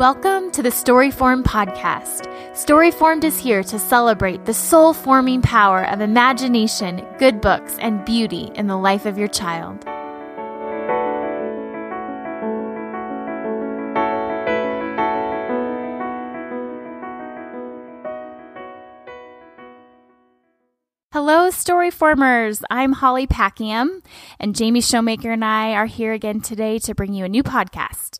Welcome to the Storyform podcast. Storyformed is here to celebrate the soul forming power of imagination, good books, and beauty in the life of your child. Hello, Storyformers. I'm Holly Packiam, and Jamie Shoemaker and I are here again today to bring you a new podcast.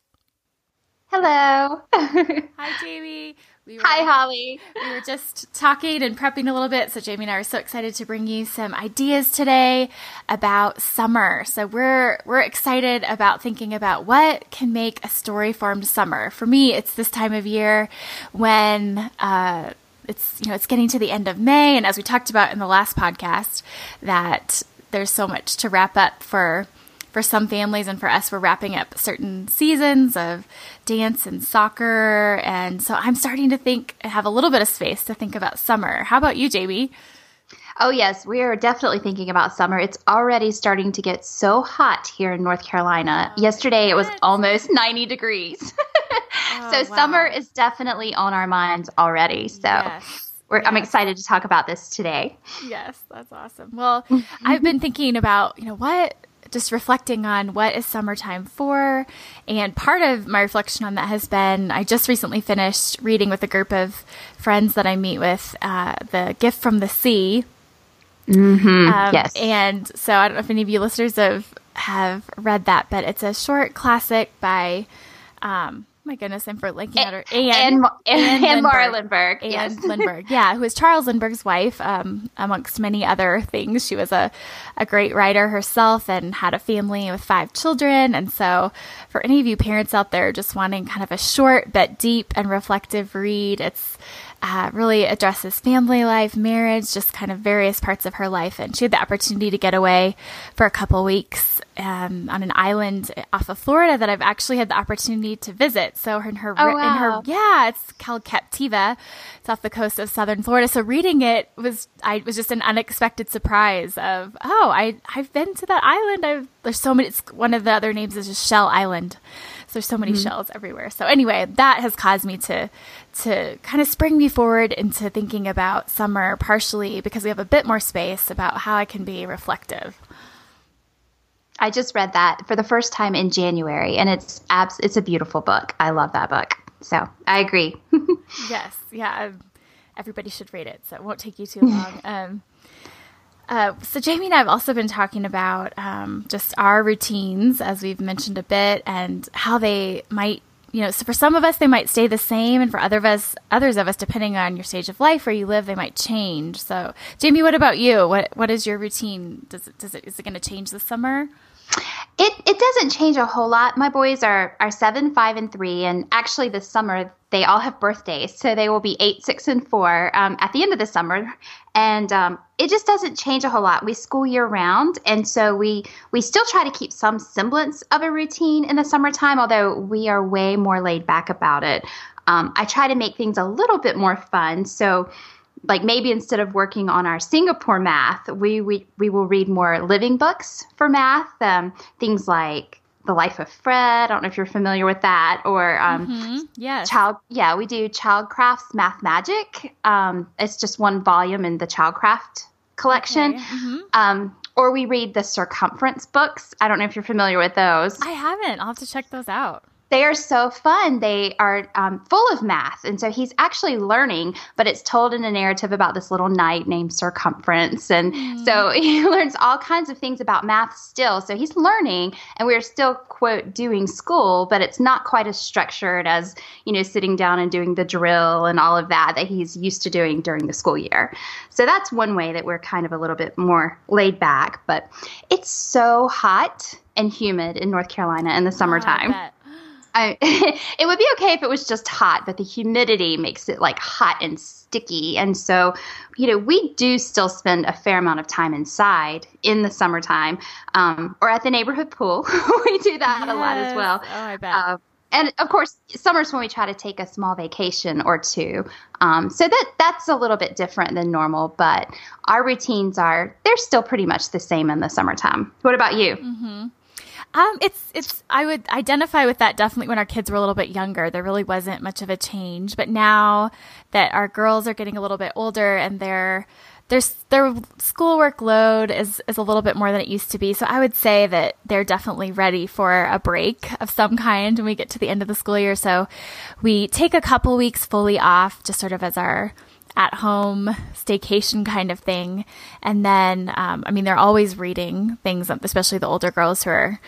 Hello. Hi, Jamie. We were, Hi, Holly. We were just talking and prepping a little bit. So, Jamie and I are so excited to bring you some ideas today about summer. So, we're we're excited about thinking about what can make a story formed summer. For me, it's this time of year when uh, it's you know it's getting to the end of May, and as we talked about in the last podcast, that there's so much to wrap up for for some families and for us, we're wrapping up certain seasons of dance and soccer. And so I'm starting to think, have a little bit of space to think about summer. How about you, Jamie? Oh, yes, we are definitely thinking about summer. It's already starting to get so hot here in North Carolina. Oh, Yesterday it was almost 90 degrees. oh, so wow. summer is definitely on our minds already. So yes. Yes. I'm excited to talk about this today. Yes, that's awesome. Well, I've been thinking about, you know, what just reflecting on what is summertime for. And part of my reflection on that has been I just recently finished reading with a group of friends that I meet with uh, The Gift from the Sea. Mm-hmm. Um, yes. And so I don't know if any of you listeners have, have read that, but it's a short classic by. Um, my goodness, I'm for linking at her. And, and, and, Morrow Lindbergh. And yes. Lindbergh, yeah, who is Charles Lindbergh's wife, um, amongst many other things. She was a, a great writer herself and had a family with five children. And so, for any of you parents out there just wanting kind of a short but deep and reflective read, it's uh, really addresses family life, marriage, just kind of various parts of her life. And she had the opportunity to get away for a couple weeks um, on an island off of Florida that I've actually had the opportunity to visit. So in her, oh, wow. in her, yeah, it's called Captiva. It's off the coast of southern Florida. So reading it was, I was just an unexpected surprise of, oh, I I've been to that island. I've there's so many. It's one of the other names is just Shell Island. So there's so many mm-hmm. shells everywhere. So anyway, that has caused me to to kind of spring me forward into thinking about summer partially because we have a bit more space about how I can be reflective. I just read that for the first time in January and it's abs- it's a beautiful book. I love that book. So, I agree. yes. Yeah. Everybody should read it. So it won't take you too long. Um, uh, so Jamie and I have also been talking about um, just our routines, as we've mentioned a bit, and how they might, you know, so for some of us they might stay the same, and for other of us, others of us, depending on your stage of life where you live, they might change. So, Jamie, what about you? What what is your routine? Does it does it is it going to change this summer? It it doesn't change a whole lot. My boys are are seven, five, and three, and actually this summer they all have birthdays, so they will be eight, six, and four um, at the end of the summer, and um, it just doesn't change a whole lot. We school year round, and so we we still try to keep some semblance of a routine in the summertime, although we are way more laid back about it. Um, I try to make things a little bit more fun, so like maybe instead of working on our Singapore math, we we, we will read more living books for math. Um, things like The Life of Fred. I don't know if you're familiar with that, or um, mm-hmm. yes. child. Yeah, we do Childcraft's Math Magic. Um, it's just one volume in the Childcraft collection. Okay. Mm-hmm. Um, or we read the Sir Cumference books. I don't know if you're familiar with those. I haven't. I'll have to check those out they are so fun. They are um, full of math. And so he's actually learning, but it's told in a narrative about this little knight named Sir Cumference. And mm. so he learns all kinds of things about math still. So he's learning, and we're still, quote, doing school, but it's not quite as structured as, you know, sitting down and doing the drill and all of that that he's used to doing during the school year. So that's one way that we're kind of a little bit more laid back. But it's so hot and humid in North Carolina in the summertime. Oh, I, it would be okay if it was just hot, but the humidity makes it like hot and sticky. And so, you know, we do still spend a fair amount of time inside in the summertime um, or at the neighborhood pool. we do that yes. a lot as well. Oh, I bet. Uh, and of course, summer's when we try to take a small vacation or two. Um, so that that's a little bit different than normal, but our routines are they're still pretty much the same in the summertime. What about you? Mm-hmm. Um, it's it's I would identify with that definitely when our kids were a little bit younger. There really wasn't much of a change, but now that our girls are getting a little bit older and their their their schoolwork load is is a little bit more than it used to be. So I would say that they're definitely ready for a break of some kind when we get to the end of the school year. So we take a couple weeks fully off, just sort of as our at home staycation kind of thing. And then, um, I mean, they're always reading things, especially the older girls who are,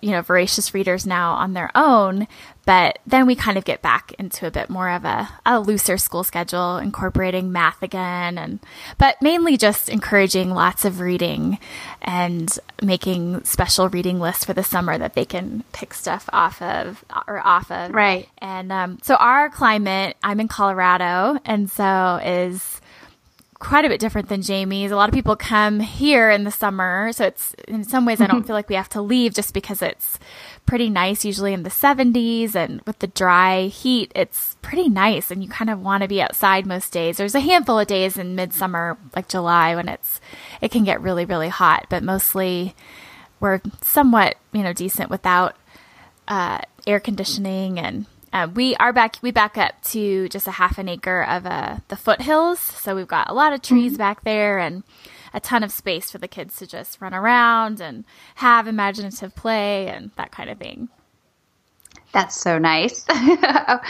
you know, voracious readers now on their own. But then we kind of get back into a bit more of a, a looser school schedule, incorporating math again, and but mainly just encouraging lots of reading and making special reading lists for the summer that they can pick stuff off of or off of. Right. And um, so our climate, I'm in Colorado, and so is quite a bit different than Jamie's. A lot of people come here in the summer, so it's in some ways I don't feel like we have to leave just because it's pretty nice usually in the 70s and with the dry heat it's pretty nice and you kind of want to be outside most days. There's a handful of days in midsummer like July when it's it can get really really hot, but mostly we're somewhat, you know, decent without uh, air conditioning and uh, we are back. We back up to just a half an acre of uh, the foothills, so we've got a lot of trees mm-hmm. back there and a ton of space for the kids to just run around and have imaginative play and that kind of thing. That's so nice. That's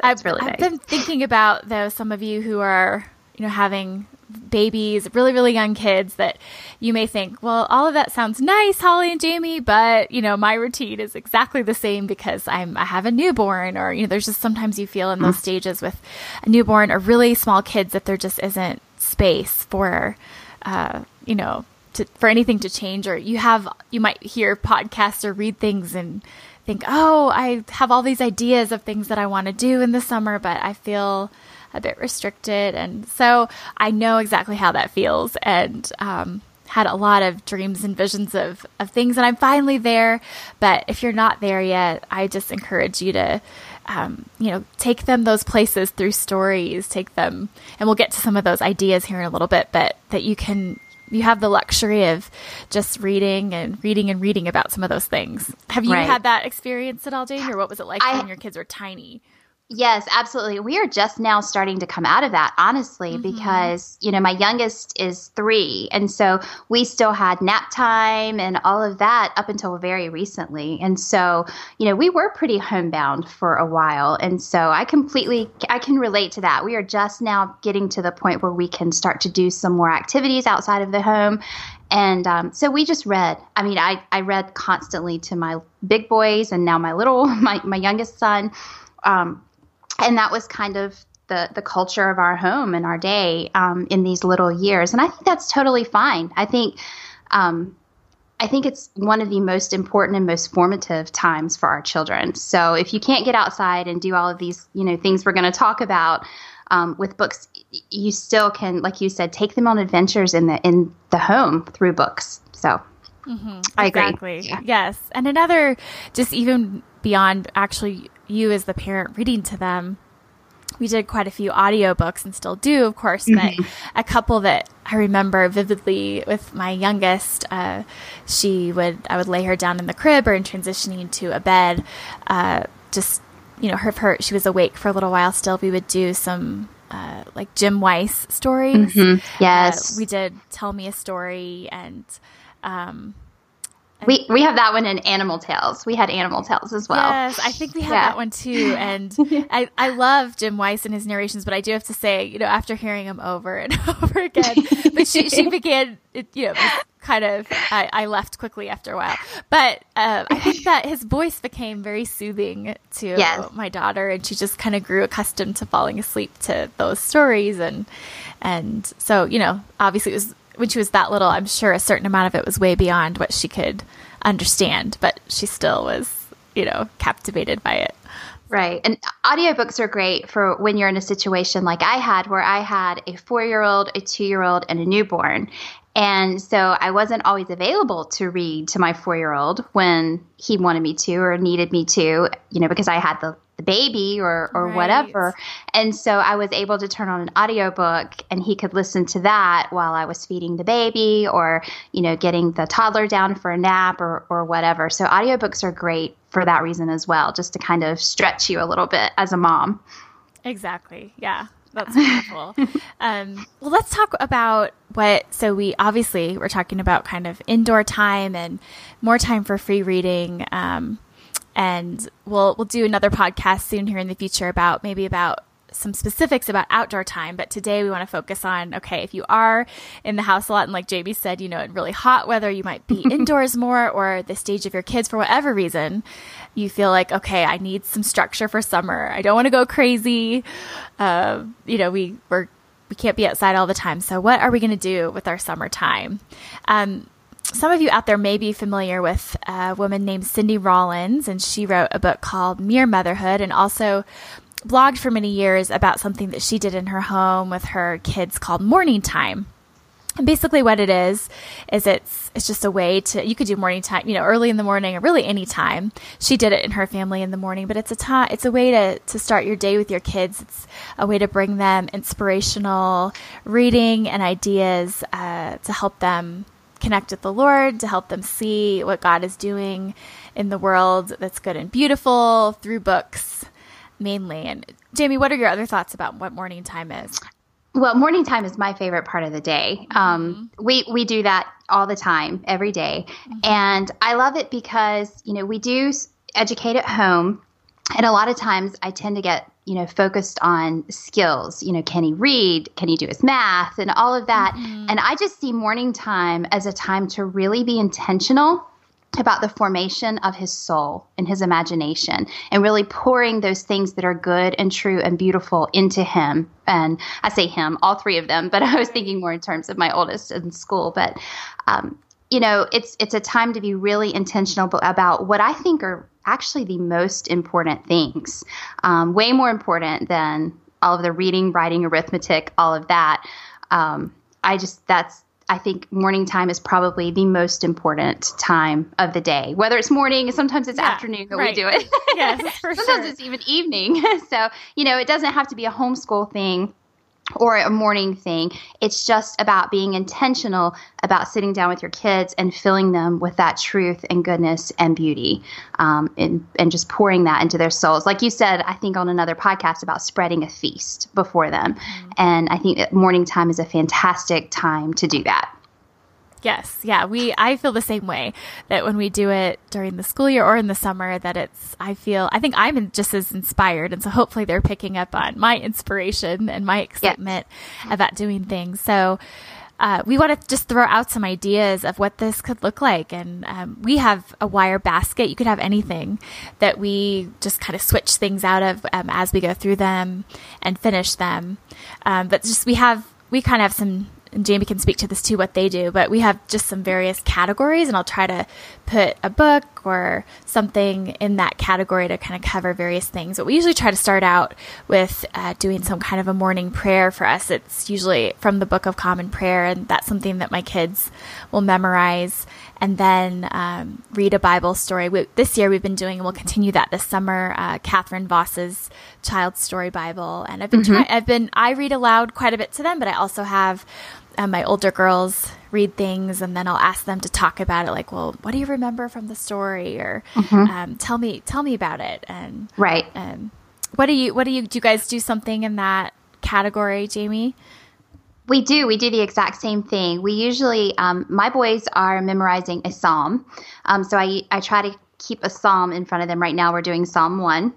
I've, really nice. I've been thinking about though some of you who are you know having babies, really, really young kids that you may think, well, all of that sounds nice, Holly and Jamie, but you know, my routine is exactly the same because I'm, I have a newborn or, you know, there's just sometimes you feel in those mm-hmm. stages with a newborn or really small kids that there just isn't space for, uh, you know, to, for anything to change or you have, you might hear podcasts or read things and think, oh, I have all these ideas of things that I want to do in the summer, but I feel, a bit restricted. And so I know exactly how that feels and um, had a lot of dreams and visions of, of things. And I'm finally there. But if you're not there yet, I just encourage you to. Um, you know, take them those places through stories, take them, and we'll get to some of those ideas here in a little bit, but that you can you have the luxury of just reading and reading and reading about some of those things. Have you right. had that experience at all, Jane, or what was it like I, when your kids were tiny? Yes, absolutely. We are just now starting to come out of that, honestly, mm-hmm. because, you know, my youngest is three. And so we still had nap time and all of that up until very recently. And so, you know, we were pretty homebound for a while. And so I completely, I can relate to that. We are just now getting to the point where we can start to do some more activities outside of the home. And um, so we just read. I mean, I, I read constantly to my big boys and now my little, my, my youngest son. Um, and that was kind of the the culture of our home and our day um, in these little years. And I think that's totally fine. I think. Um, I think it's one of the most important and most formative times for our children. So if you can't get outside and do all of these, you know, things we're going to talk about um, with books, you still can, like you said, take them on adventures in the in the home through books. So mm-hmm. I exactly. agree. Yeah. Yes, and another, just even beyond actually you as the parent reading to them we did quite a few audiobooks and still do, of course, but mm-hmm. a couple that I remember vividly with my youngest, uh, she would, I would lay her down in the crib or in transitioning to a bed, uh, just, you know, her, her, she was awake for a little while still. We would do some, uh, like Jim Weiss stories. Mm-hmm. Yes. Uh, we did Tell Me a Story and, um, we we have that one in Animal Tales. We had Animal Tales as well. Yes, I think we had yeah. that one too. And I I love Jim Weiss and his narrations, but I do have to say, you know, after hearing him over and over again, but she she began, it, you know, kind of I, I left quickly after a while. But uh, I think that his voice became very soothing to yes. my daughter, and she just kind of grew accustomed to falling asleep to those stories, and and so you know, obviously it was when she was that little, I'm sure a certain amount of it was way beyond what she could understand, but she still was, you know, captivated by it. Right. And audiobooks are great for when you're in a situation like I had, where I had a four year old, a two year old, and a newborn. And so I wasn't always available to read to my four year old when he wanted me to or needed me to, you know, because I had the the baby or or Right. whatever. And so I was able to turn on an audiobook and he could listen to that while I was feeding the baby or, you know, getting the toddler down for a nap or or whatever. So audiobooks are great for that reason as well, just to kind of stretch you a little bit as a mom. Exactly. Yeah. That's wonderful. um, well, let's talk about what. So we obviously we're talking about kind of indoor time and more time for free reading. Um, and we'll we'll do another podcast soon here in the future about maybe about some specifics about outdoor time. But today we want to focus on okay, if you are in the house a lot and like Jamie said, you know, in really hot weather, you might be indoors more, or the stage of your kids for whatever reason, you feel like okay, I need some structure for summer. I don't want to go crazy. Uh, you know, we we're we can't be outside all the time. So what are we going to do with our summertime? Um, some of you out there may be familiar with a woman named Cindy Rollins, and she wrote a book called Mere Motherhood and also blogged for many years about something that she did in her home with her kids called Morning Time. And basically, what it is is it's it's just a way to you could do morning time, you know, early in the morning or really any time. She did it in her family in the morning, but it's a time it's a way to to start your day with your kids. It's a way to bring them inspirational reading and ideas uh, to help them connect with the Lord, to help them see what God is doing in the world that's good and beautiful through books mainly. And Jamie, what are your other thoughts about what morning time is? Well, morning time is my favorite part of the day. Um, we we do that all the time, every day. and I love it because you know we do educate at home, and a lot of times I tend to get you know focused on skills. You know, can he read? Can he do his math? And all of that. And I just see morning time as a time to really be intentional about the formation of his soul and his imagination and really pouring those things that are good and true and beautiful into him and i say him all three of them but i was thinking more in terms of my oldest in school but um, you know it's it's a time to be really intentional about what i think are actually the most important things um, way more important than all of the reading writing arithmetic all of that um, i just that's I think morning time is probably the most important time of the day. Whether it's morning, sometimes it's Yeah, afternoon that right. we do it. Yes, sometimes sure. it's even evening. so, you know, it doesn't have to be a homeschool thing or a morning thing. It's just about being intentional about sitting down with your kids and filling them with that truth and goodness and beauty, um, and and just pouring that into their souls. Like you said, I think on another podcast about spreading a feast before them, and I think that morning time is a fantastic time to do that. Yes, yeah, we I feel the same way that when we do it during the school year or in the summer that it's I feel I think I'm just as inspired and so hopefully they're picking up on my inspiration and my excitement about doing things. So uh, we want to just throw out some ideas of what this could look like. And um, we have a wire basket. You could have anything that we just kind of switch things out of um, as we go through them and finish them. Um, but just we have, we kind of have some, and Jamie can speak to this too, what they do, but we have just some various categories, and I'll try to put a book or something in that category to kind of cover various things. But we usually try to start out with uh, doing some kind of a morning prayer for us. It's usually from the Book of Common Prayer, and that's something that my kids will memorize. And then um, read a Bible story. We, this year we've been doing, and we'll continue that this summer. Uh, Catherine Vos's Child Story Bible, and I've been trying. I've been I read aloud quite a bit to them, but I also have um, my older girls read things and then I'll ask them to talk about it like well what do you remember from the story or um, tell me tell me about it and Right. um, what do you what do you do you guys do something in that category Jamie We do. We do the exact same thing. We usually, um, my boys are memorizing a psalm. Um, so I, I try to keep a psalm in front of them. Right now, we're doing Psalm one.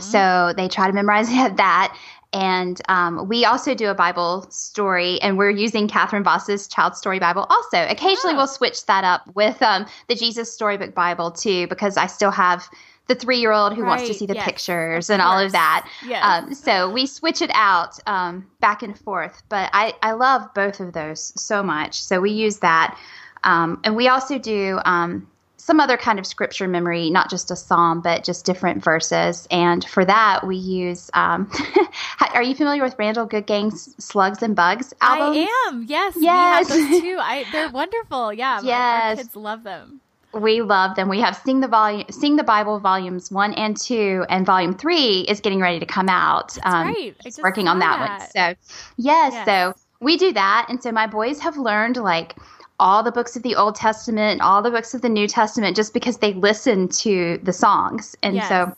So they try to memorize that. And um, we also do a Bible story, and we're using Catherine Vos's Child Story Bible also. Occasionally, Oh. we'll switch that up with um, the Jesus Storybook Bible too, because I still have the three year old who wants to see the yes, pictures and all of that. Yes. Um, so we switch it out um, back and forth. But I, I love both of those so much. So we use that. Um, and we also do um, some other kind of scripture memory, not just a psalm, but just different verses. And for that, we use. Um, are you familiar with Randall Goodgame's Slugs and Bugs album? I am yes Yes. we have those too I they're wonderful yeah Yes. kids love them we love them. We have Sing the Volume, Sing the Bible volumes one and two, and volume three is getting ready to come out. That's um, right. working on that, that, one. So, yes, yes, so we do that, and so my boys have learned like all the books of the Old Testament, all the books of the New Testament, just because they listen to the songs, and yes. so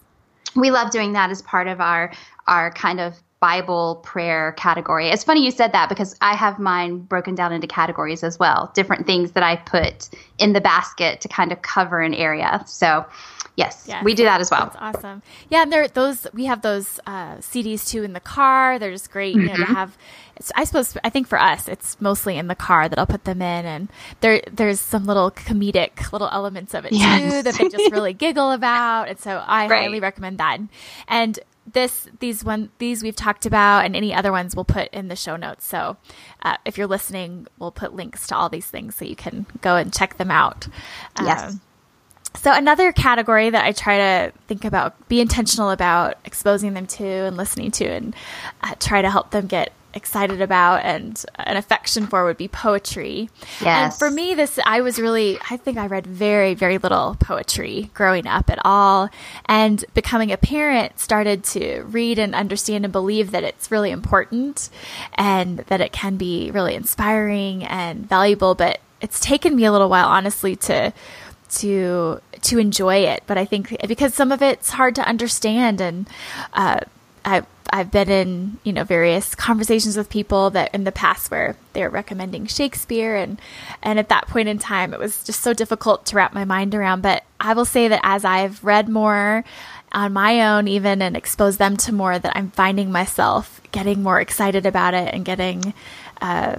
we love doing that as part of our our kind of Bible prayer category. It's funny you said that because I have mine broken down into categories as well, different things that I put in the basket to kind of cover an area. So, yes, yes we do that as well. That's awesome. Yeah, and there those we have those uh, CDs too in the car. They're just great mm-hmm. you know, to mm-hmm. have. I suppose I think for us it's mostly in the car that I'll put them in, and there there's some little comedic little elements of it yes. too that they just really giggle about, and so I right. highly recommend that. And this these one these we've talked about and any other ones we'll put in the show notes so uh, if you're listening we'll put links to all these things so you can go and check them out yes um, so another category that i try to think about be intentional about exposing them to and listening to and uh, try to help them get excited about and an affection for would be poetry. Yes. And for me, this, I was really, I think I read very, very little poetry growing up at all. And becoming a parent started to read and understand and believe that it's really important and that it can be really inspiring and valuable. But it's taken me a little while, honestly, to to to enjoy it but i think because some of it's hard to understand and uh, I, I've been in, you know, various conversations with people that in the past where they're recommending Shakespeare and and at that point in time it was just so difficult to wrap my mind around. But I will say that as I've read more on my own even and exposed them to more that I'm finding myself getting more excited about it and getting uh,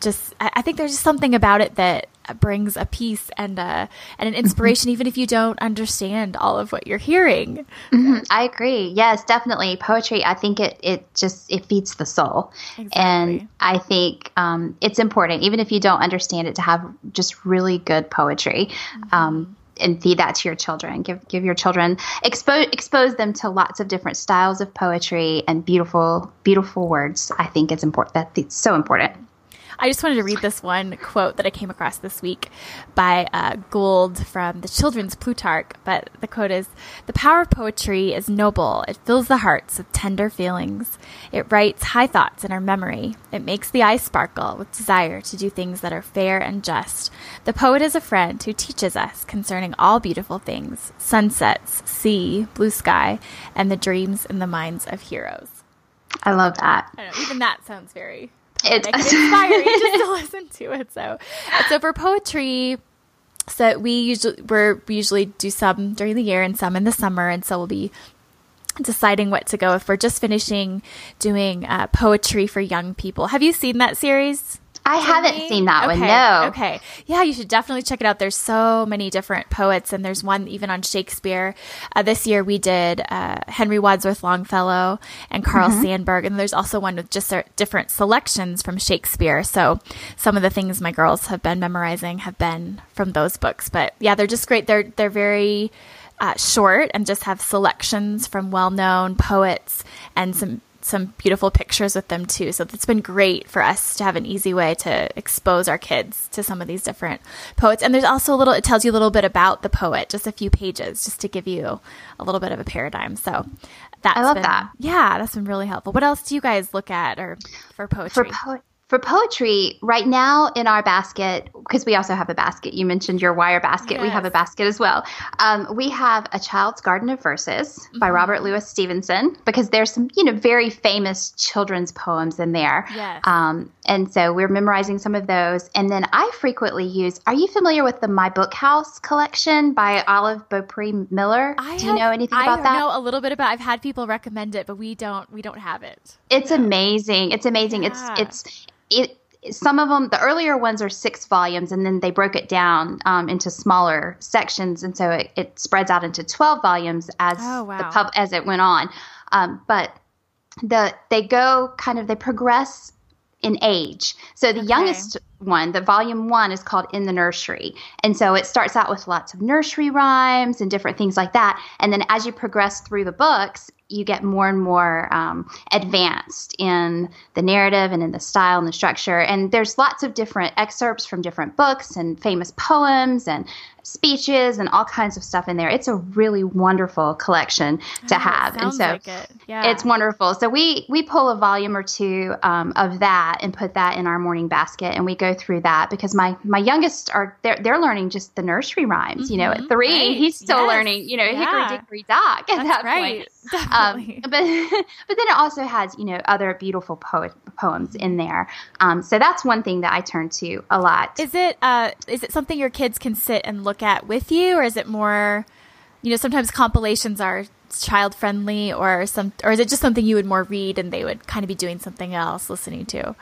just I, I think there's just something about it that brings a peace and a, and an inspiration, even if you don't understand all of what you're hearing. Mm-hmm. I agree. Yes, definitely. Poetry, I think it, it just, it feeds the soul. Exactly. And I think um, it's important, even if you don't understand it, to have just really good poetry. Mm-hmm. Um, and feed that to your children. Give give your children expose expose them to lots of different styles of poetry and beautiful beautiful words. I think it's important. That it's so important. I just wanted to read this one quote that I came across this week by uh, Gould from the Children's Plutarch. But the quote is The power of poetry is noble. It fills the hearts with tender feelings. It writes high thoughts in our memory. It makes the eye sparkle with desire to do things that are fair and just. The poet is a friend who teaches us concerning all beautiful things sunsets, sea, blue sky, and the dreams in the minds of heroes. I love that. I know, even that sounds very it's inspiring just to listen to it. So, so for poetry, so we usually we're, we usually do some during the year and some in the summer, and so we'll be deciding what to go if we're just finishing doing uh, poetry for young people. Have you seen that series? I haven't seen that okay. one. No. Okay. Yeah, you should definitely check it out. There's so many different poets, and there's one even on Shakespeare. Uh, this year we did uh, Henry Wadsworth Longfellow and Carl mm-hmm. Sandburg, and there's also one with just different selections from Shakespeare. So some of the things my girls have been memorizing have been from those books. But yeah, they're just great. They're they're very uh, short and just have selections from well-known poets and some some beautiful pictures with them too. So it's been great for us to have an easy way to expose our kids to some of these different poets. And there's also a little, it tells you a little bit about the poet, just a few pages, just to give you a little bit of a paradigm. So that's I love been, that. Yeah, that's been really helpful. What else do you guys look at or for poetry? For po- for poetry, right now in our basket, because we also have a basket, you mentioned your wire basket. Yes. We have a basket as well. Um, we have A Child's Garden of Verses mm-hmm. by Robert Louis Stevenson, because there's some, you know, very famous children's poems in there. Yes. Um, and so we're memorizing some of those. And then I frequently use, are you familiar with the My Book House collection by Olive Beaupre Miller? I Do you know anything about that? I know a little bit about I've had people recommend it, but we don't we don't have it. It's no. amazing. It's amazing. Yeah. It's it's it some of them the earlier ones are six volumes and then they broke it down um, into smaller sections and so it, it, spreads out into 12 volumes as oh, wow. the pub as it went on um, but the they go kind of they progress in age so the okay. youngest one, the volume one is called In the Nursery. And so it starts out with lots of nursery rhymes and different things like that. And then as you progress through the books, you get more and more um, advanced in the narrative and in the style and the structure. And there's lots of different excerpts from different books and famous poems and speeches and all kinds of stuff in there. It's a really wonderful collection to Oh, have, and so like it. Yeah. it's wonderful. So we we pull a volume or two um, of that and put that in our morning basket, and we go through that because my my youngest are they're they're learning just the nursery rhymes. You know, at Mhm. three, Right. he's still Yes. learning. You know, Yeah. hickory dickory dock at That's that right. point. Um, but but then it also has you know other beautiful poet poems in there. Um, so that's one thing that I turn to a lot. Is it uh is it something your kids can sit and look at with you or is it more you know sometimes compilations are child friendly or some or is it just something you would more read and they would kind of be doing something else listening to?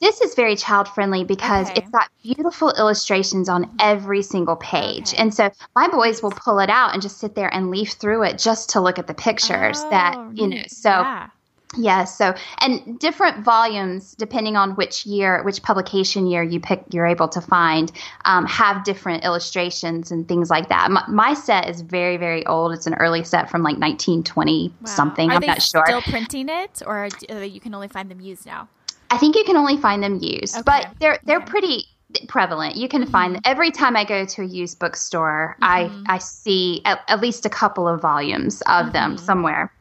This is very child friendly because Okay. it's got beautiful illustrations on every single page. Okay. And so my boys will pull it out and just sit there and leaf through it just to look at the pictures that, Oh, you know, so yeah. yeah, so and different volumes depending on which year, which publication year you pick, you're able to find, um, have different illustrations and things like that. My, my set is very, very old. It's an early set from like 1920 Wow. something. Are I'm not sure. Still printing it or uh, you can only find them used now? I think you can only find them used, Okay. but they're they're Okay. pretty prevalent. You can find them every time I go to a used bookstore. Mm-hmm. I I see at, at least a couple of volumes of them Mm-hmm. somewhere.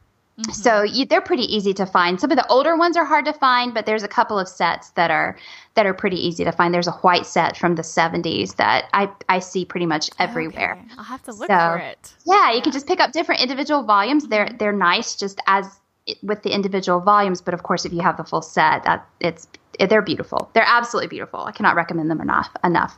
So you, they're pretty easy to find. Some of the older ones are hard to find, but there's a couple of sets that are that are pretty easy to find. There's a white set from the 70s that I I see pretty much everywhere. Okay. I'll have to look So- for it. Yeah, you can just pick up different individual volumes. They're Mm-hmm. they're nice just as with the individual volumes, but of course, if you have the full set, that it's they're beautiful. They're absolutely beautiful. I cannot recommend them enough. Enough.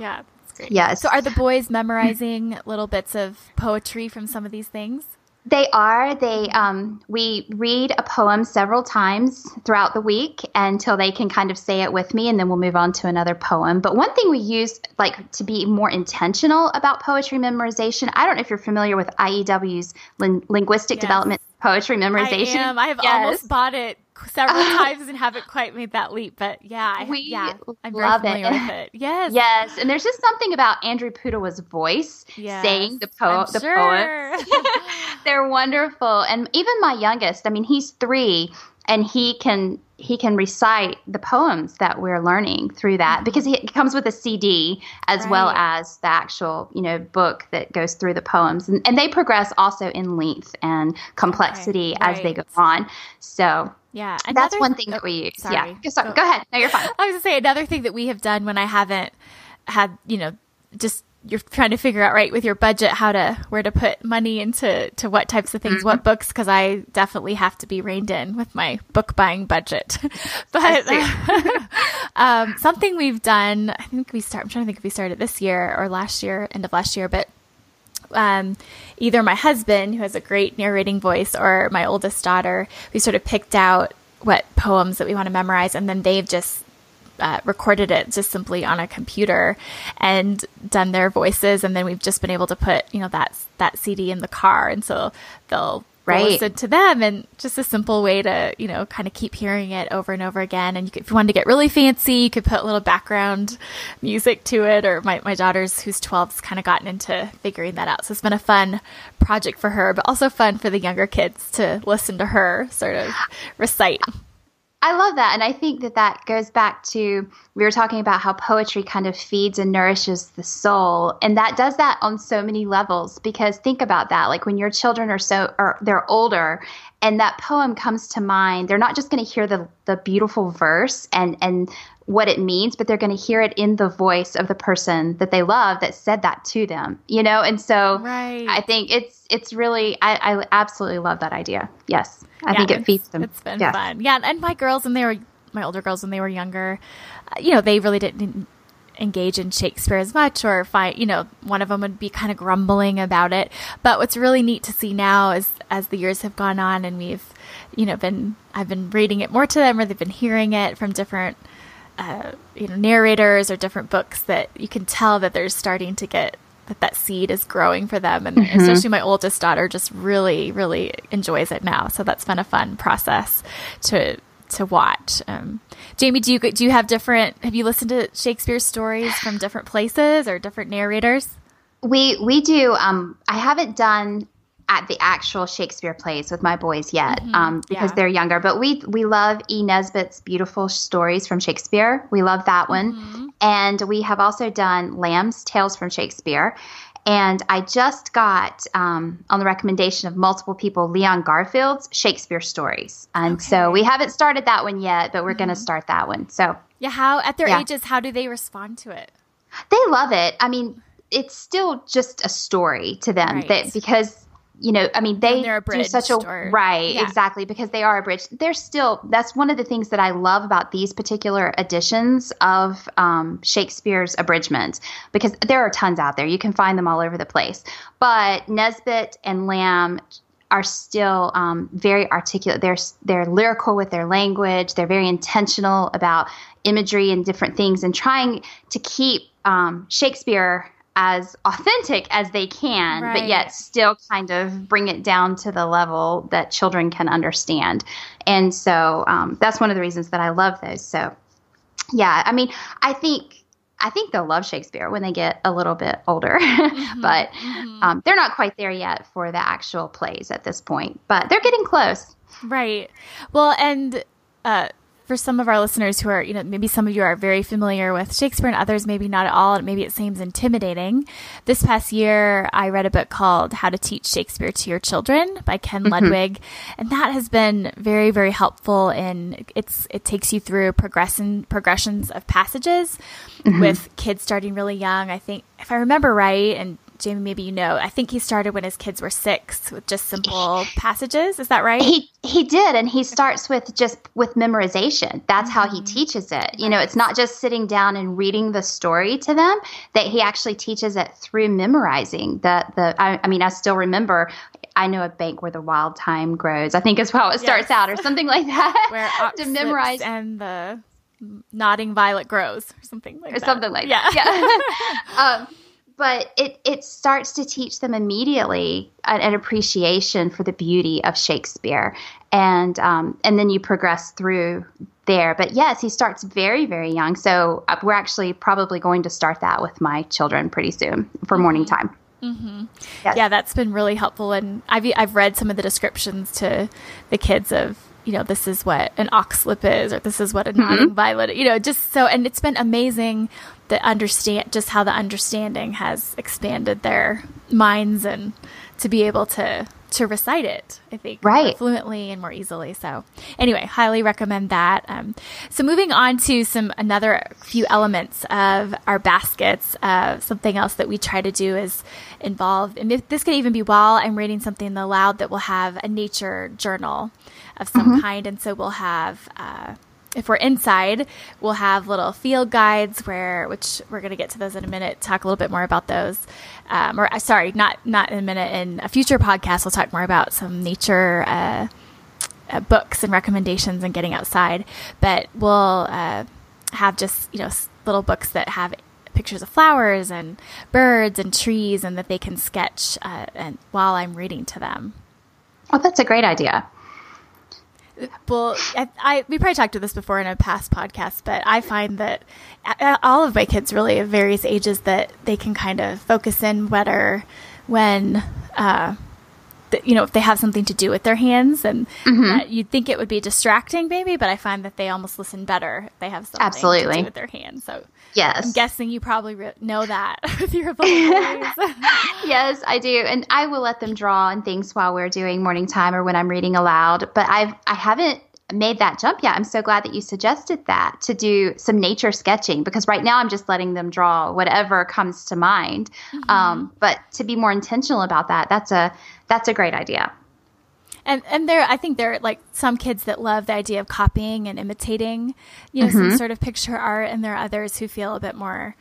Yeah, that's great. Yes. So are the boys memorizing little bits of poetry from some of these things? They are. They um, we read a poem several times throughout the week until they can kind of say it with me, and then we'll move on to another poem. But one thing we use, like to be more intentional about poetry memorization. I don't know if you're familiar with IEW's lin- linguistic Yes. development poetry memorization. I am. I have Yes. almost bought it several times and haven't quite made that leap. But yeah, I, We yeah, I'm very love it. familiar with it. Yes. Yes, and there's just something about Andrew Pudewa's voice Yes, saying the poem. The sure. poem. They're wonderful, and even my youngest. I mean, he's three, and he can he can recite the poems that we're learning through that because he it comes with a CD as well Mm-hmm. As the actual you know book that goes through the poems, and, and they progress also in length and complexity as they go on. So yeah. that's one thing oh, that we use. sorry. Yeah, go, sorry, Go- go ahead. No, you're fine. I was gonna say another thing that we have done when I haven't had, you know, just you're trying to figure out right with your budget how to where to put money into to what types of things, Mm-hmm. what books, because I definitely have to be reined in with my book buying budget. but um, something we've done, I think we start. I'm trying to think if we started this year or last year, end of last year, but um, either my husband, who has a great narrating voice, or my oldest daughter, we sort of picked out what poems that we want to memorize, and then they've just uh, recorded it just simply on a computer and done their voices, and then we've just been able to put you know that that CD in the car, and so they'll. Right. listen to them and just a simple way to you know kind of keep hearing it over and over again and you could, if you wanted to get really fancy you could put a little background music to it or my, my daughter's who's 12 has kind of gotten into figuring that out so it's been a fun project for her but also fun for the younger kids to listen to her sort of recite I love that. And I think that that goes back to we were talking about how poetry kind of feeds and nourishes the soul. And that does that on so many levels because think about that. Like when your children are so, or they're older and that poem comes to mind, they're not just going to hear the, the beautiful verse and, and, what it means, but they're going to hear it in the voice of the person that they love that said that to them, you know? And so Right. I think it's, it's really, I, I absolutely love that idea. Yes. I think it feeds them. It's been Yeah. fun. Yeah, and my girls when they were my older girls when they were younger, uh, you know, they really didn't engage in Shakespeare as much or find, you know, one of them would be kind of grumbling about it. But what's really neat to see now is as the years have gone on and we've, you know, been I've been reading it more to them or they've been hearing it from different uh, you know narrators or different books that you can tell that they're starting to get that that seed is growing for them and especially my oldest daughter just really really enjoys it now so that's been a fun process to to watch. Um, Jamie, do you do you have different? Have you listened to Shakespeare stories from different places or different narrators? We we do. Um, I haven't done at the actual Shakespeare plays with my boys yet mm-hmm. um, because yeah. they're younger. But we we love E. Nesbit's beautiful stories from Shakespeare. We love that one, mm-hmm. and we have also done Lamb's Tales from Shakespeare. And I just got, um, on the recommendation of multiple people, Leon Garfield's Shakespeare stories. And okay. so we haven't started that one yet, but we're mm-hmm. going to start that one. So, yeah, how, at their yeah. ages, how do they respond to it? They love it. I mean, it's still just a story to them right. that because you know, I mean, they do such a or, right, yeah. exactly, because they are abridged. They're still that's one of the things that I love about these particular editions of um, Shakespeare's abridgment, because there are tons out there. You can find them all over the place. But Nesbit and Lamb are still um, very articulate. They're they're lyrical with their language. They're very intentional about imagery and different things, and trying to keep um, Shakespeare as authentic as they can, right. but yet still kind of bring it down to the level that children can understand. And so um, that's one of the reasons that I love those. So, yeah, I mean, I think. I think they'll love Shakespeare when they get a little bit older, mm-hmm, but mm-hmm. Um, they're not quite there yet for the actual plays at this point. But they're getting close, right? Well, and uh, for some of our listeners who are, you know, maybe some of you are very familiar with Shakespeare and others maybe not at all, and maybe it seems intimidating. This past year, I read a book called How to Teach Shakespeare to Your Children by Ken mm-hmm. Ludwig, and that has been very, very helpful in it's it takes you through progression progressions of passages mm-hmm. with kids starting really young. I think if I remember right, and Jamie, maybe you know. I think he started when his kids were six with just simple passages. Is that right? He he did, and he starts with just with memorization. That's mm-hmm. how he mm-hmm. teaches it. You know, it's not just sitting down and reading the story to them. That he actually teaches it through memorizing. The the I, I mean, I still remember I know a bank where the wild thyme grows. I think is how it starts yes. out, or something like that. Where to memorize and the nodding violet grows, or something like or that. something like yeah. that. Yeah. um, but it it starts to teach them immediately an, an appreciation for the beauty of Shakespeare, and um, and then you progress through there. But yes, he starts very very young, so uh, we're actually probably going to start that with my children pretty soon for mm-hmm. morning time. Mm-hmm. Yes. Yeah, that's been really helpful, and I've I've read some of the descriptions to the kids of you know, this is what an oxlip is, or this is what a nodding mm-hmm. violet, you know, just so, and it's been amazing that understand just how the understanding has expanded their minds and to be able to to recite it i think right. fluently and more easily. So anyway highly recommend that. Um, so moving on to some another few elements of our baskets. Uh, something else that we try to do is involve and this could even be while i'm reading something aloud that will have a nature journal of some mm-hmm. kind. And so we'll have uh, if we're inside, we'll have little field guides where, which we're going to get to those in a minute. Talk a little bit more about those, um, or uh, sorry, not not in a minute. In a future podcast, we'll talk more about some nature uh, uh, books and recommendations and getting outside. But we'll uh, have just you know little books that have pictures of flowers and birds and trees, and that they can sketch uh, and while I'm reading to them. Oh, that's a great idea well, I, I, we probably talked to this before in a past podcast, but I find that all of my kids really at various ages that they can kind of focus in better when uh, you know, if they have something to do with their hands, and mm-hmm. you'd think it would be distracting, maybe, but I find that they almost listen better if they have something Absolutely. to do with their hands. So, yes, I'm guessing you probably re- know that with your yes, I do, and I will let them draw and things while we're doing morning time or when I'm reading aloud. But I've I haven't made that jump yet. I'm so glad that you suggested that to do some nature sketching because right now I'm just letting them draw whatever comes to mind. Mm-hmm. Um, but to be more intentional about that, that's a that's a great idea. And and there, I think there are like some kids that love the idea of copying and imitating, you know, mm-hmm. some sort of picture art, and there are others who feel a bit more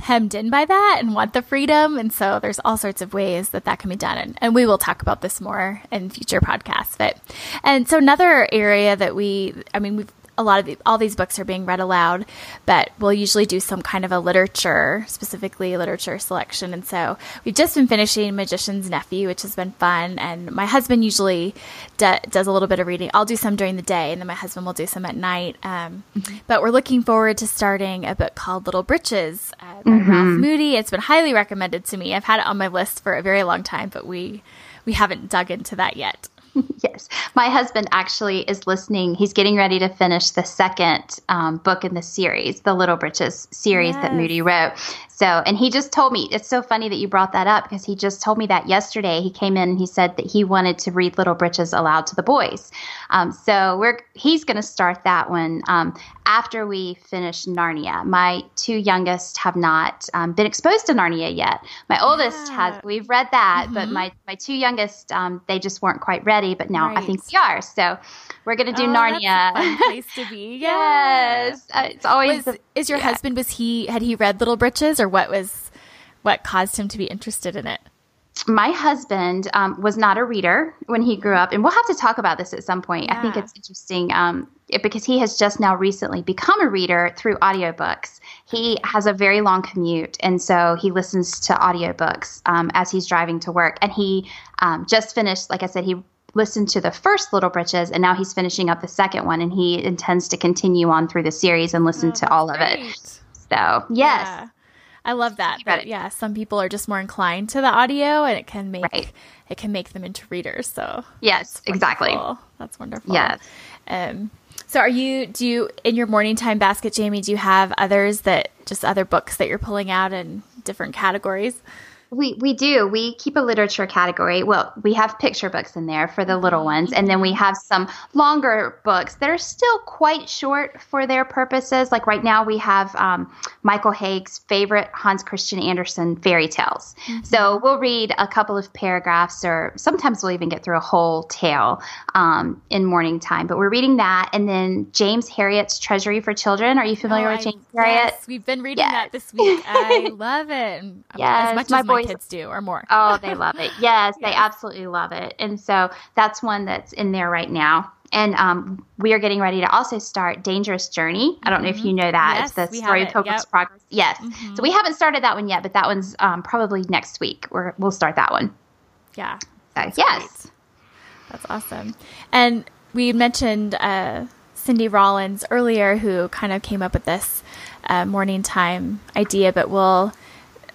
hemmed in by that and want the freedom. And so there's all sorts of ways that that can be done. And, and we will talk about this more in future podcasts. But, and so another area that we, I mean, we've, a lot of the, all these books are being read aloud, but we'll usually do some kind of a literature, specifically literature selection. And so we've just been finishing Magician's Nephew, which has been fun. And my husband usually d- does a little bit of reading. I'll do some during the day, and then my husband will do some at night. Um, mm-hmm. But we're looking forward to starting a book called Little Britches uh, by mm-hmm. Ralph Moody. It's been highly recommended to me. I've had it on my list for a very long time, but we we haven't dug into that yet. yes. My husband actually is listening. He's getting ready to finish the second um, book in the series, the Little Britches series yes. that Moody wrote. So, and he just told me, it's so funny that you brought that up because he just told me that yesterday. He came in and he said that he wanted to read Little Britches aloud to the boys. Um, so we're, he's going to start that one um, after we finish Narnia. My two youngest have not um, been exposed to Narnia yet. My oldest yeah. has, we've read that, mm-hmm. but my, my two youngest, um, they just weren't quite ready, but now right. I think we are. So we're going to do oh, Narnia. place to be. yes. Uh, it's always, was, the, is your yeah. husband, was he, had he read Little Britches or what was what caused him to be interested in it? My husband um, was not a reader when he grew up, and we'll have to talk about this at some point. Yeah. I think it's interesting um, because he has just now recently become a reader through audiobooks. He has a very long commute, and so he listens to audiobooks um, as he's driving to work. And he um, just finished, like I said, he listened to the first Little Britches, and now he's finishing up the second one, and he intends to continue on through the series and listen oh, to all great. of it. So, yes. Yeah. I love that. But yeah, some people are just more inclined to the audio and it can make right. it can make them into readers. So Yes, that's exactly. That's wonderful. Yes. Um so are you do you in your morning time basket, Jamie, do you have others that just other books that you're pulling out in different categories? We we do. We keep a literature category. Well, we have picture books in there for the little ones, and then we have some longer books that are still quite short for their purposes. Like right now, we have um, Michael Hague's favorite Hans Christian Andersen fairy tales. Mm-hmm. So we'll read a couple of paragraphs, or sometimes we'll even get through a whole tale um, in morning time. But we're reading that, and then James Herriot's Treasury for Children. Are you familiar oh, with James I, Herriot? Yes, we've been reading yes. that this week. I love it. Yes, as much my as my kids do or more. oh, they love it. Yes, yes, they absolutely love it. And so that's one that's in there right now. And um, we are getting ready to also start Dangerous Journey. I don't mm-hmm. know if you mm-hmm. know that. Yes, it's the story of Pilgrim's yep. Progress. Yes. Mm-hmm. So we haven't started that one yet, but that one's um, probably next week. we we'll start that one. Yeah. So, yes. Great. That's awesome. And we mentioned uh, Cindy Rollins earlier, who kind of came up with this uh, morning time idea, but we'll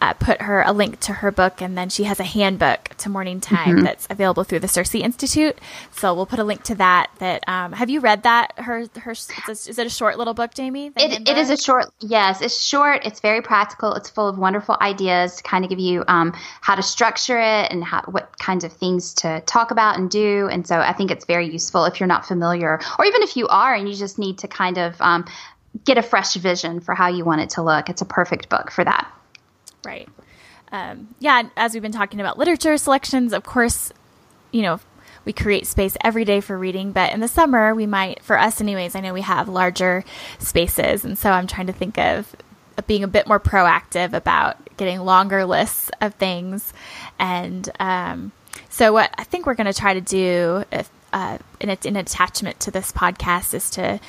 uh, put her a link to her book, and then she has a handbook to morning time mm-hmm. that's available through the Circe Institute. So we'll put a link to that. That um, have you read that? Her her is it a short little book, Jamie? It, it is a short. Yes, it's short. It's very practical. It's full of wonderful ideas to kind of give you um, how to structure it and how what kinds of things to talk about and do. And so I think it's very useful if you're not familiar, or even if you are and you just need to kind of um, get a fresh vision for how you want it to look. It's a perfect book for that. Right. Um, yeah, as we've been talking about literature selections, of course, you know, we create space every day for reading, but in the summer, we might, for us anyways, I know we have larger spaces. And so I'm trying to think of being a bit more proactive about getting longer lists of things. And um, so, what I think we're going to try to do if, uh, in, a, in attachment to this podcast is to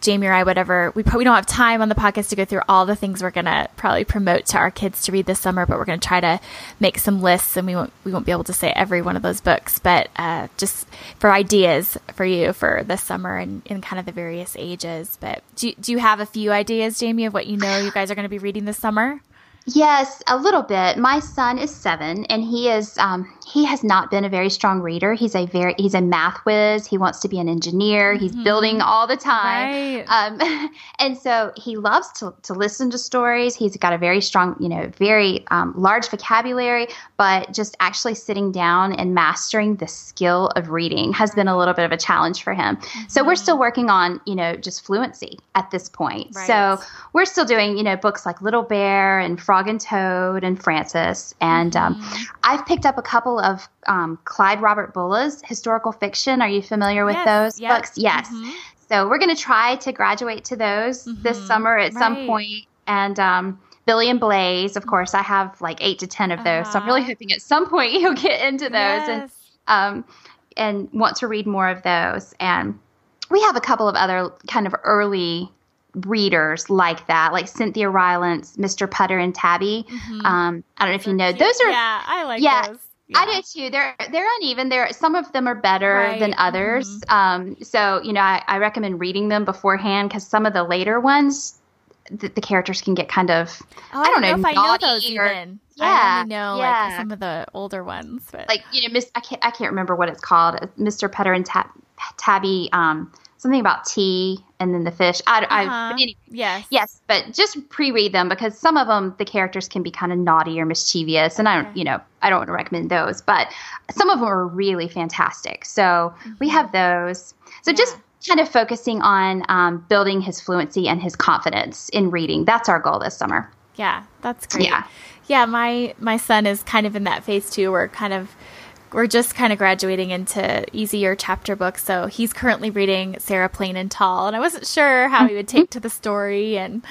Jamie or I, whatever, we probably don't have time on the podcast to go through all the things we're going to probably promote to our kids to read this summer, but we're going to try to make some lists and we won't, we won't be able to say every one of those books, but uh, just for ideas for you for this summer and in kind of the various ages. But do, do you have a few ideas, Jamie, of what you know you guys are going to be reading this summer? Yes, a little bit. My son is seven, and he is um, he has not been a very strong reader. He's a very he's a math whiz. He wants to be an engineer. He's mm-hmm. building all the time, right. um, and so he loves to to listen to stories. He's got a very strong, you know, very um, large vocabulary, but just actually sitting down and mastering the skill of reading has been a little bit of a challenge for him. Mm-hmm. So we're mm-hmm. still working on you know just fluency at this point. Right. So we're still doing you know books like Little Bear and. Frog and Toad and Frances, And um, mm-hmm. I've picked up a couple of um, Clyde Robert Bulla's historical fiction. Are you familiar with yes, those yep. books? Yes. Mm-hmm. So we're going to try to graduate to those mm-hmm. this summer at right. some point. And um, Billy and Blaze, of course, I have like eight to ten of those. Uh-huh. So I'm really uh-huh. hoping at some point you'll get into those yes. and um, and want to read more of those. And we have a couple of other kind of early readers like that, like Cynthia Rylant's, Mr. Putter, and Tabby. Mm-hmm. Um, I don't know if you know; those are yeah, I like yeah, those. Yeah. I do too. They're they're uneven. They're some of them are better right. than others. Mm-hmm. Um, so you know, I, I recommend reading them beforehand because some of the later ones, the, the, characters can get kind of oh, I, don't, know, know if I know those or, even. Yeah, I only know yeah. like some of the older ones, but like you know, Miss I can't I can't remember what it's called. Mr. Putter and Tab, Tabby. Um, something about tea and then the fish. I, uh-huh. I anyway, yes, yes, but just pre-read them because some of them the characters can be kind of naughty or mischievous, and I don't, you know, I don't want to recommend those, but some of them are really fantastic. So mm-hmm. we have those. So yeah. just kind of focusing on um, building his fluency and his confidence in reading. That's our goal this summer. Yeah, that's great. Yeah, yeah. My my son is kind of in that phase too, where kind of we're just kind of graduating into easier chapter books. So he's currently reading Sarah Plain and Tall, and I wasn't sure how he would take to the story. And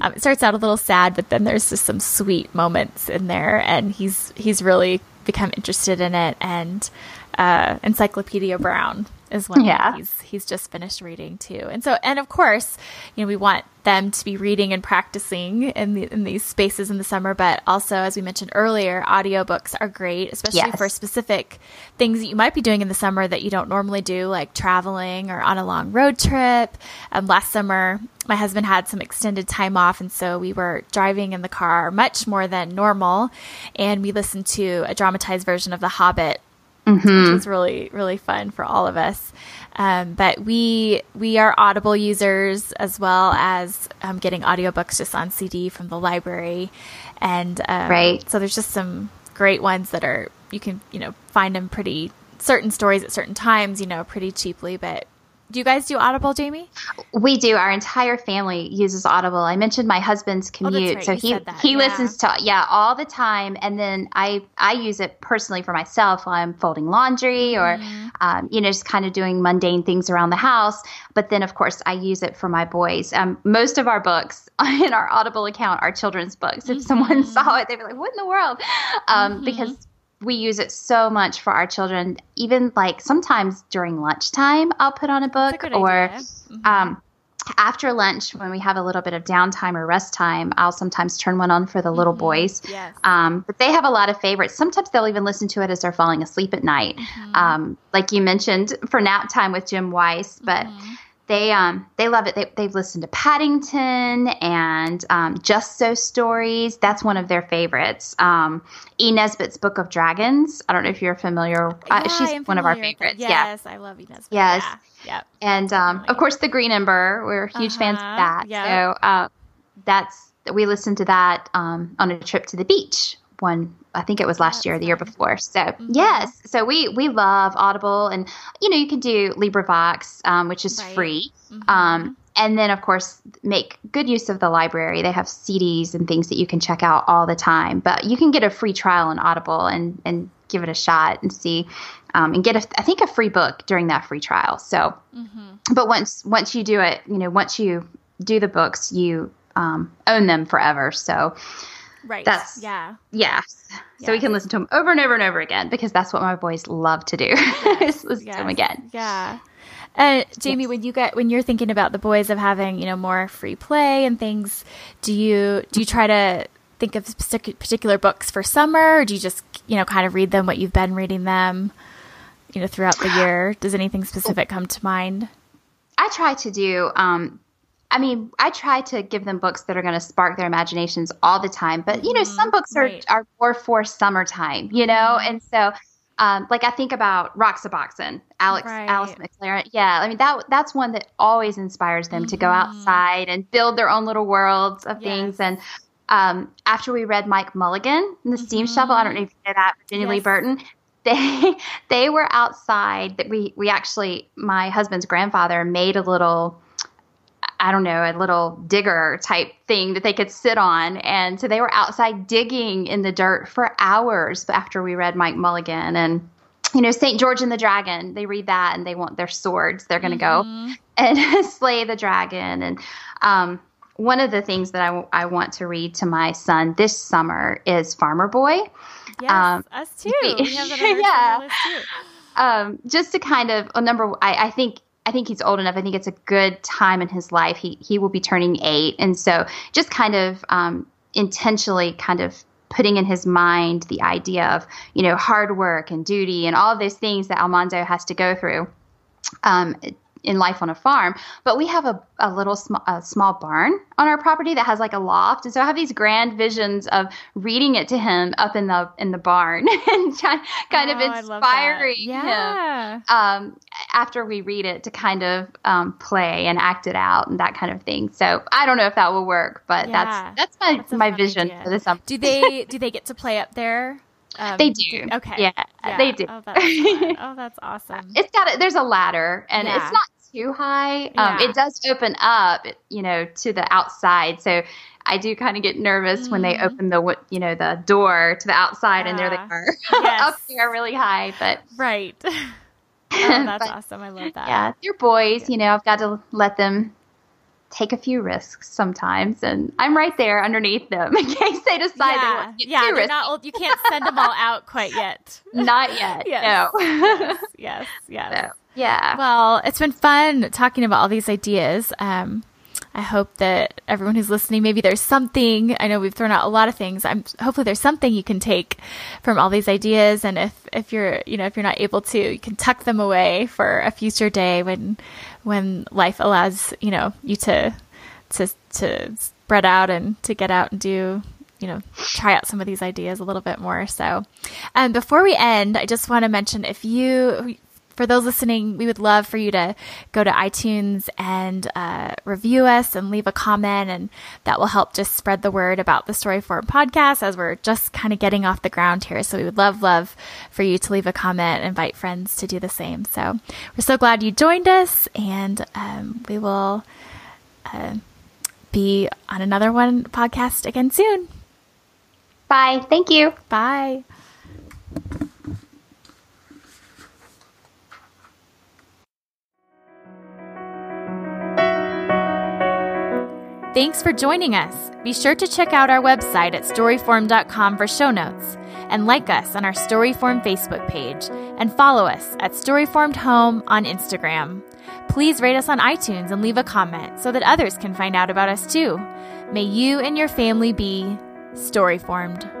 um, it starts out a little sad, but then there's just some sweet moments in there, and he's he's really become interested in it. And uh, Encyclopedia Brown is one yeah. he's he's just finished reading too. And so and of course, you know, we want them to be reading and practicing in the, in these spaces in the summer, but also as we mentioned earlier, audiobooks are great, especially yes. for specific things that you might be doing in the summer that you don't normally do like traveling or on a long road trip. Um, last summer, my husband had some extended time off and so we were driving in the car much more than normal and we listened to a dramatized version of The Hobbit mm-hmm. which was really really fun for all of us. Um, but we we are Audible users as well as um, getting audiobooks just on CD from the library, and um, right. So there's just some great ones that are you can you know find them pretty certain stories at certain times you know pretty cheaply, but do you guys do Audible, Jamie? We do. Our entire family uses Audible. I mentioned my husband's oh, commute, oh, right. so he he yeah. listens to yeah all the time, and then I I use it personally for myself while I'm folding laundry or mm. um, you know just kind of doing mundane things around the house. But then of course I use it for my boys. Um, most of our books in our Audible account are children's books. If mm-hmm. someone saw it, they'd be like, "What in the world?" Um, mm-hmm. Because we use it so much for our children. Even like sometimes during lunchtime, I'll put on a book, a or mm-hmm. um, after lunch when we have a little bit of downtime or rest time, I'll sometimes turn one on for the little mm-hmm. boys. Yes. Um, but they have a lot of favorites. Sometimes they'll even listen to it as they're falling asleep at night. Mm-hmm. Um, like you mentioned for nap time with Jim Weiss, but mm-hmm they um they love it. They, they've listened to Paddington and um, Just So stories. That's one of their favorites. Um, E. Nesbit's Book of Dragons. I don't know if you're familiar. Uh, yeah, she's one of our favorites. Yes, yeah. I love E. Nesbit. Yes. Yeah. Yep. And um, of course, The Green Ember. We're huge uh-huh. fans of uh-huh. that. Yep. So uh, that's we listened to that um, on a trip to the beach one I think it was last year or the year before. So mm-hmm. yes, so we we love Audible, and you know you can do LibriVox, um, which is right. free. Mm-hmm. Um, and then of course make good use of the library. They have CDs and things that you can check out all the time. But you can get a free trial on Audible and and give it a shot and see, um, and get a I think a free book during that free trial. So, mm-hmm. but once once you do it, you know once you do the books, you um, own them forever. So Right. That's yeah. Yeah. So we can listen to them over and over and over again because that's what my boys love to do. Yes. listen yes. to them again. Yeah. Uh, Jamie, yes. when you get when you're thinking about the boys of having you know more free play and things, do you do you try to think of specific particular books for summer, or do you just you know kind of read them what you've been reading them, you know, throughout the year? Does anything specific come to mind? I try to do um, I mean, I try to give them books that are going to spark their imaginations all the time, but you know, mm-hmm. some books are are more for summertime, you know, mm-hmm. and so. Um, like I think about Roxaboxen, Alex right. Alice McLerran. Yeah, I mean that that's one that always inspires them mm-hmm. to go mm-hmm. outside and build their own little worlds of yes. things. And um, after we read Mike Mulligan, and The Steam mm-hmm. Shovel, I don't know if you know that, Virginia yes. Lee Burton. They they were outside. That we we actually my husband's grandfather made a little I don't know, a little digger type thing that they could sit on. And so they were outside digging in the dirt for hours after we read Mike Mulligan. And, you know, St. George and the Dragon, they read that and they want their swords. They're going to mm-hmm. go and slay the dragon. And um, one of the things that I, I want to read to my son this summer is Farmer Boy. Yes, um, us too. We yeah. Um, just to kind of, a number, I, I think I think he's old enough. I think it's a good time in his life. He he will be turning eight, and so just kind of um, intentionally kind of putting in his mind the idea of you know hard work and duty and all of those things that Almanzo has to go through. Um, in life on a farm, but we have a, a little sm- a small barn on our property that has like a loft, and so I have these grand visions of reading it to him up in the in the barn and kind oh, of inspiring yeah. him um, after we read it to kind of um, play and act it out and that kind of thing. So I don't know if that will work, but Yeah. that's that's my That's my vision idea. for the summer. Do they do they get to play up there? Um, They do. Okay. Yeah, they do. Oh, that's. Oh, that's awesome. It's got a, there's a ladder and Yeah. it's not too high. Um, Yeah. It does open up, you know, to the outside. So I do kind of get nervous when they Mhm. open the you know the door to the outside and there they are Yes. up there really high. But right. Oh, that's but, awesome. I love that. yeah, they're boys. You know, I've got to let them take a few risks sometimes, and I'm right there underneath them in case they decide they yeah, want to get yeah. They're not old. You can't send them all out quite yet. Not yet. Yes. No. yes, yes, yes. So, yeah. Well, it's been fun talking about all these ideas. Um, I hope that everyone who's listening, maybe there's something. I know we've thrown out a lot of things. I'm hopefully there's something you can take from all these ideas, and if if you're you know if you're not able to, you can tuck them away for a future day when when life allows you know you to to to spread out and to get out and do you know try out some of these ideas a little bit more so and before we end i just want to mention if you for those listening we would love for you to go to itunes and uh, review us and leave a comment and that will help just spread the word about the story form podcast as we're just kind of getting off the ground here so we would love love for you to leave a comment invite friends to do the same so we're so glad you joined us and um, we will uh, be on another one podcast again soon. Bye. Thank you. Bye. Thanks for joining us. Be sure to check out our website at storyform.com for show notes and like us on our Storyform Facebook page and follow us at Storyformed Home on Instagram. Please rate us on iTunes and leave a comment so that others can find out about us too. May you and your family be storyformed.